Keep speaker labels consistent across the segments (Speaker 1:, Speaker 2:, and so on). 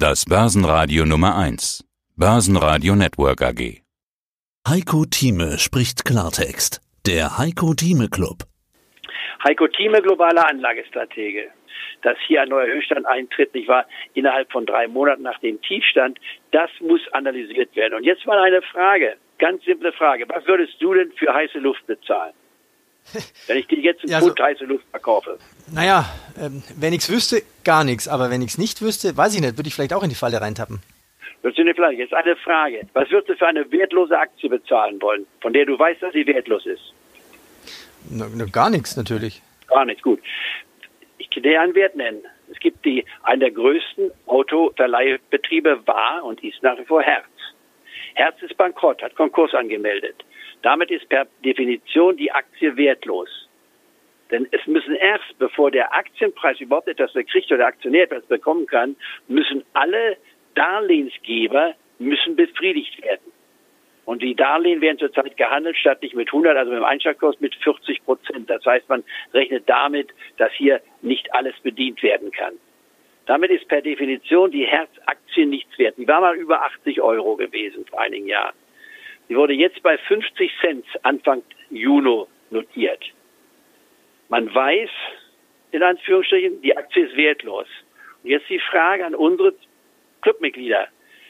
Speaker 1: Das Börsenradio Nummer 1. Börsenradio Network AG.
Speaker 2: Heiko Thieme spricht Klartext. Der Heiko Thieme Club.
Speaker 3: Heiko Thieme, globaler Anlagestratege. Dass hier ein neuer Höchststand eintritt, nicht wahr, innerhalb von drei Monaten nach dem Tiefstand, das muss analysiert werden. Und jetzt mal eine Frage, ganz simple Frage. Was würdest du denn für heiße Luft bezahlen? Wenn ich dir jetzt ja, Pfund so, heiße Luft verkaufe.
Speaker 4: Naja, ähm, wenn ich es wüsste, gar nichts. Aber wenn ich es nicht wüsste, weiß ich nicht, würde ich vielleicht auch in die Falle reintappen.
Speaker 3: Eine Frage? Jetzt eine Frage. Was würdest du für eine wertlose Aktie bezahlen wollen, von der du weißt, dass sie wertlos ist?
Speaker 4: Na, na, gar nichts natürlich.
Speaker 3: Gar nichts, gut. Ich kann dir einen Wert nennen. Es gibt die, einen der größten Autoverleihbetriebe war und ist nach wie vor Herz. Herz ist bankrott, hat Konkurs angemeldet. Damit ist per Definition die Aktie wertlos. Denn es müssen erst, bevor der Aktienpreis überhaupt etwas kriegt oder der Aktionär etwas bekommen kann, müssen alle Darlehensgeber müssen befriedigt werden. Und die Darlehen werden zurzeit gehandelt, statt nicht mit 100, also mit dem Einschlagkurs mit 40 Prozent. Das heißt, man rechnet damit, dass hier nicht alles bedient werden kann. Damit ist per Definition die Herzaktie nichts wert. Die war mal über 80 Euro gewesen vor einigen Jahren. Sie wurde jetzt bei 50 Cent Anfang Juni notiert. Man weiß, in Anführungsstrichen, die Aktie ist wertlos. Und jetzt die Frage an unsere Clubmitglieder.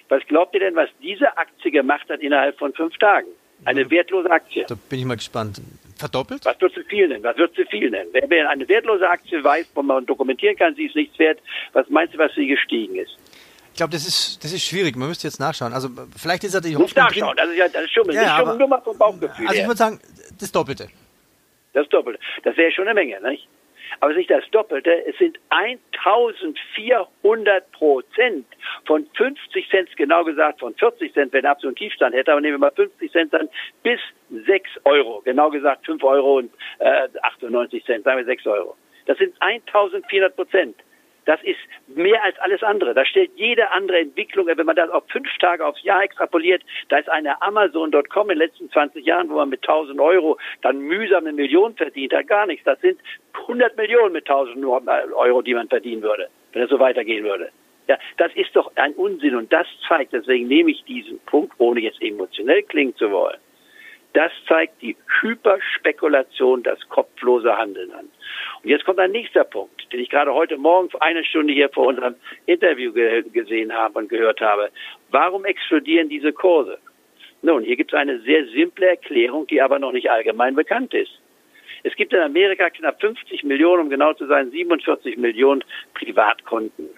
Speaker 3: Was glaubt ihr denn, was diese Aktie gemacht hat innerhalb von fünf Tagen? Eine wertlose Aktie.
Speaker 4: Da bin ich mal gespannt. Verdoppelt?
Speaker 3: Was wird sie viel nennen? Was wird sie viel nennen? Wer eine wertlose Aktie weiß, wo man dokumentieren kann, sie ist nichts wert, was meinst du, was sie gestiegen ist?
Speaker 4: Ich glaube, das ist, das ist schwierig. Man müsste jetzt nachschauen. Also vielleicht ist
Speaker 3: ja
Speaker 4: die
Speaker 3: Hoffnung Muss nachschauen. Drin. Also ja, das ist schon, ja, das ist nur mal vom Bauchgefühl.
Speaker 4: Also ich würde sagen, das Doppelte.
Speaker 3: Das Doppelte. Das wäre schon eine Menge, nicht? Aber es ist nicht das Doppelte. Es sind 1400 Prozent von 50 Cent, genau gesagt von 40 Cent, wenn er absolut Tiefstand hätte. Aber nehmen wir mal 50 Cent dann bis 6 Euro. Genau gesagt 5 Euro und äh, 98 Cent, sagen wir 6 Euro. Das sind 1400 Prozent. Das ist mehr als alles andere. Da stellt jede andere Entwicklung, wenn man das auf fünf Tage aufs Jahr extrapoliert, da ist eine Amazon.com in den letzten 20 Jahren, wo man mit 1000 Euro dann mühsam eine Million verdient hat, gar nichts. Das sind 100 Millionen mit 1000 Euro, die man verdienen würde, wenn es so weitergehen würde. Ja, das ist doch ein Unsinn und das zeigt, deswegen nehme ich diesen Punkt, ohne jetzt emotionell klingen zu wollen. Das zeigt die Hyperspekulation, das kopflose Handeln an. Und jetzt kommt ein nächster Punkt, den ich gerade heute Morgen eine Stunde hier vor unserem Interview ge gesehen habe und gehört habe. Warum explodieren diese Kurse? Nun, hier gibt es eine sehr simple Erklärung, die aber noch nicht allgemein bekannt ist. Es gibt in Amerika knapp 50 Millionen, um genau zu sein, 47 Millionen Privatkonten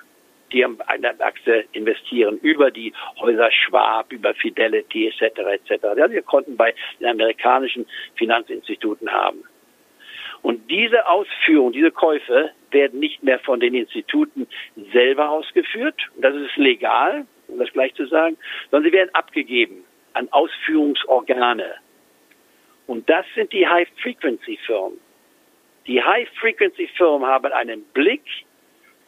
Speaker 3: die an der Achse investieren, über die Häuser Schwab, über Fidelity etc. etc. Ja, wir konnten bei den amerikanischen Finanzinstituten haben. Und diese Ausführung, diese Käufe werden nicht mehr von den Instituten selber ausgeführt. Das ist legal, um das gleich zu sagen, sondern sie werden abgegeben an Ausführungsorgane. Und das sind die High-Frequency-Firmen. Die High-Frequency-Firmen haben einen Blick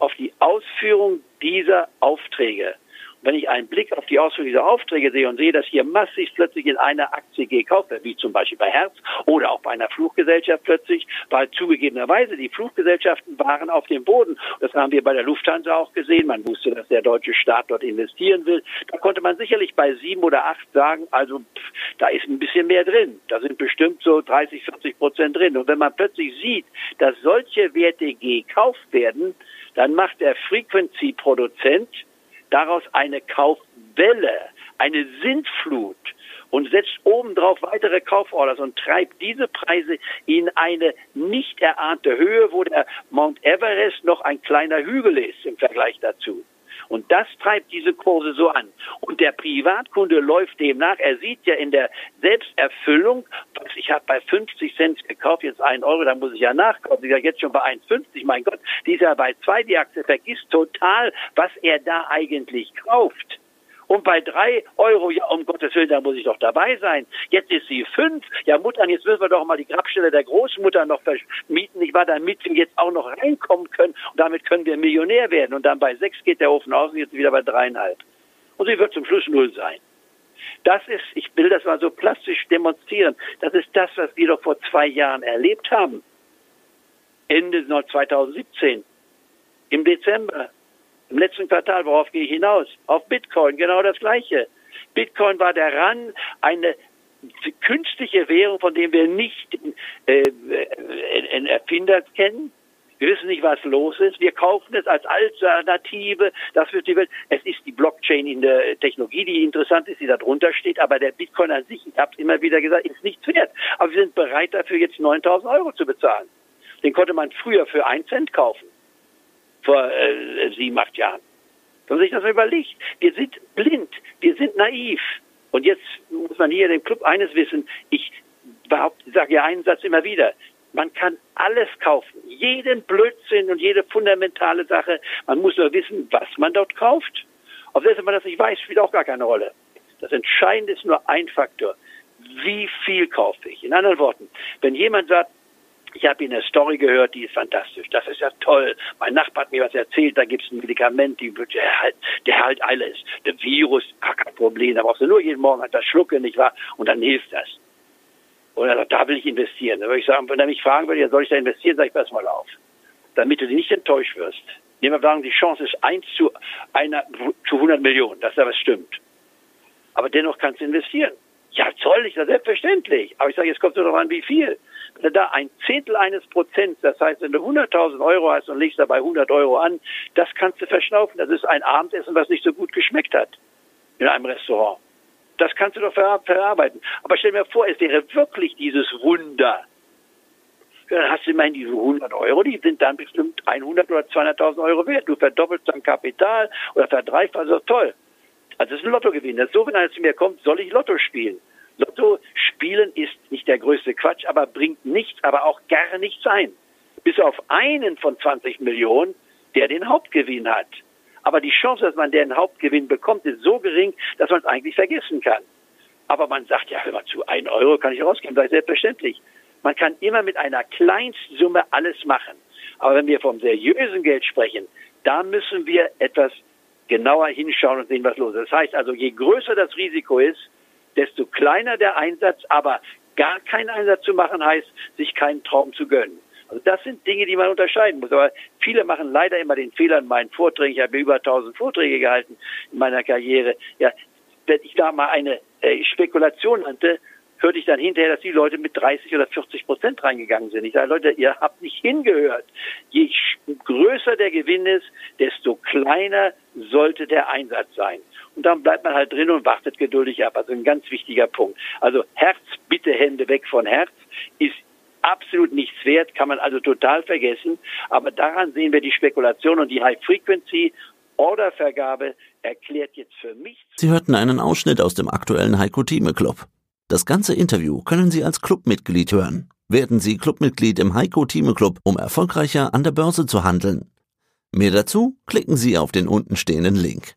Speaker 3: auf die Ausführung dieser Aufträge. Und wenn ich einen Blick auf die Ausführung dieser Aufträge sehe und sehe, dass hier massiv plötzlich in einer Aktie gekauft wird, wie zum Beispiel bei Herz oder auch bei einer Fluggesellschaft plötzlich, weil zugegebenerweise die Fluggesellschaften waren auf dem Boden. Das haben wir bei der Lufthansa auch gesehen. Man wusste, dass der deutsche Staat dort investieren will. Da konnte man sicherlich bei sieben oder acht sagen, also pff, da ist ein bisschen mehr drin. Da sind bestimmt so 30, 40 Prozent drin. Und wenn man plötzlich sieht, dass solche Werte gekauft werden, dann macht der Frequency-Produzent daraus eine Kaufwelle, eine Sintflut und setzt obendrauf weitere Kauforders und treibt diese Preise in eine nicht erahnte Höhe, wo der Mount Everest noch ein kleiner Hügel ist im Vergleich dazu. Und das treibt diese Kurse so an. Und der Privatkunde läuft dem nach. Er sieht ja in der Selbsterfüllung, ich habe bei 50 Cent gekauft, jetzt einen Euro, da muss ich ja nachkaufen. Ich sage jetzt schon bei 1,50. Mein Gott, die ist ja bei zwei die Aktie, vergisst total, was er da eigentlich kauft. Und bei drei Euro, ja, um Gottes Willen, da muss ich doch dabei sein. Jetzt ist sie fünf. Ja, Muttern, jetzt müssen wir doch mal die Grabstelle der Großmutter noch vermieten, Ich war, damit wir jetzt auch noch reinkommen können. Und damit können wir Millionär werden. Und dann bei sechs geht der Ofen aus und jetzt wieder bei dreieinhalb. Und sie wird zum Schluss null sein. Das ist, ich will das mal so plastisch demonstrieren, das ist das, was wir doch vor zwei Jahren erlebt haben. Ende 2017, im Dezember Im letzten Quartal, worauf gehe ich hinaus? Auf Bitcoin, genau das Gleiche. Bitcoin war der Ran, eine künstliche Währung, von dem wir nicht äh, einen Erfinder kennen. Wir wissen nicht, was los ist. Wir kaufen es als Alternative. Das wird die Welt. Es ist die Blockchain in der Technologie, die interessant ist, die da drunter steht. Aber der Bitcoin an sich, ich habe es immer wieder gesagt, ist nichts wert. Aber wir sind bereit dafür, jetzt 9000 Euro zu bezahlen. Den konnte man früher für einen Cent kaufen. Vor äh, sieben, acht Jahren. Wenn man sich das überlegt, wir sind blind, wir sind naiv. Und jetzt muss man hier dem Club eines wissen, ich sage ja einen Satz immer wieder, man kann alles kaufen, jeden Blödsinn und jede fundamentale Sache. Man muss nur wissen, was man dort kauft. Ob selbst wenn man das nicht weiß, spielt auch gar keine Rolle. Das Entscheidende ist nur ein Faktor. Wie viel kaufe ich? In anderen Worten, wenn jemand sagt, ich habe Ihnen eine Story gehört, die ist fantastisch. Das ist ja toll. Mein Nachbar hat mir was erzählt, da gibt es ein Medikament, die, der, halt, der halt alles. Der Virus, gar kein Problem. Da brauchst du nur jeden Morgen das Schlucken, nicht wahr? Und dann hilft das. Und er sagt, da will ich investieren. Da würde ich sagen, wenn er mich fragen würde, soll ich da investieren, sag ich, pass mal auf. Damit du nicht enttäuscht wirst. Nehmen wir sagen, die Chance ist eins zu einer zu 100 Millionen, dass da was stimmt. Aber dennoch kannst du investieren. Ja, soll ich, das selbstverständlich. Aber ich sage, jetzt kommt nur noch an, wie viel. Wenn du da ein Zehntel eines Prozents, das heißt, wenn du 100.000 Euro hast und legst dabei 100 Euro an, das kannst du verschnaufen. Das ist ein Abendessen, was nicht so gut geschmeckt hat in einem Restaurant. Das kannst du doch ver verarbeiten. Aber stell dir vor, es wäre wirklich dieses Wunder. Dann hast du immerhin diese 100 Euro, die sind dann bestimmt 100 oder 200.000 Euro wert. Du verdoppelst dein Kapital oder verdreifachst, also toll. Also das ist ein Lottogewinn. Das ist so, wenn einer zu mir kommt, soll ich Lotto spielen? Lotto spielen ist nicht der größte Quatsch, aber bringt nichts, aber auch gar nichts ein. Bis auf einen von 20 Millionen, der den Hauptgewinn hat. Aber die Chance, dass man den Hauptgewinn bekommt, ist so gering, dass man es eigentlich vergessen kann. Aber man sagt, ja, hör mal zu, ein Euro kann ich rausgeben, das ist selbstverständlich. Man kann immer mit einer Kleinstsumme alles machen. Aber wenn wir vom seriösen Geld sprechen, da müssen wir etwas genauer hinschauen und sehen, was los ist. Das heißt also, je größer das Risiko ist, desto kleiner der Einsatz, aber gar keinen Einsatz zu machen heißt, sich keinen Traum zu gönnen. Also das sind Dinge, die man unterscheiden muss. Aber viele machen leider immer den Fehler in meinen Vorträgen. Ich habe über 1000 Vorträge gehalten in meiner Karriere. Ja, wenn ich da mal eine äh, Spekulation hatte, hörte ich dann hinterher, dass die Leute mit 30 oder 40 Prozent reingegangen sind. Ich sage, Leute, ihr habt nicht hingehört. Je größer der Gewinn ist, desto kleiner sollte der Einsatz sein. Und dann bleibt man halt drin und wartet geduldig ab. Also ein ganz wichtiger Punkt. Also Herz, bitte Hände weg von Herz, ist absolut nichts wert, kann man also total vergessen. Aber daran sehen wir die Spekulation und die High Frequency Ordervergabe erklärt jetzt für mich.
Speaker 2: Sie hörten einen Ausschnitt aus dem aktuellen Heiko Thieme Club. Das ganze Interview können Sie als Clubmitglied hören. Werden Sie Clubmitglied im Heiko Thieme Club, um erfolgreicher an der Börse zu handeln. Mehr dazu klicken Sie auf den untenstehenden Link.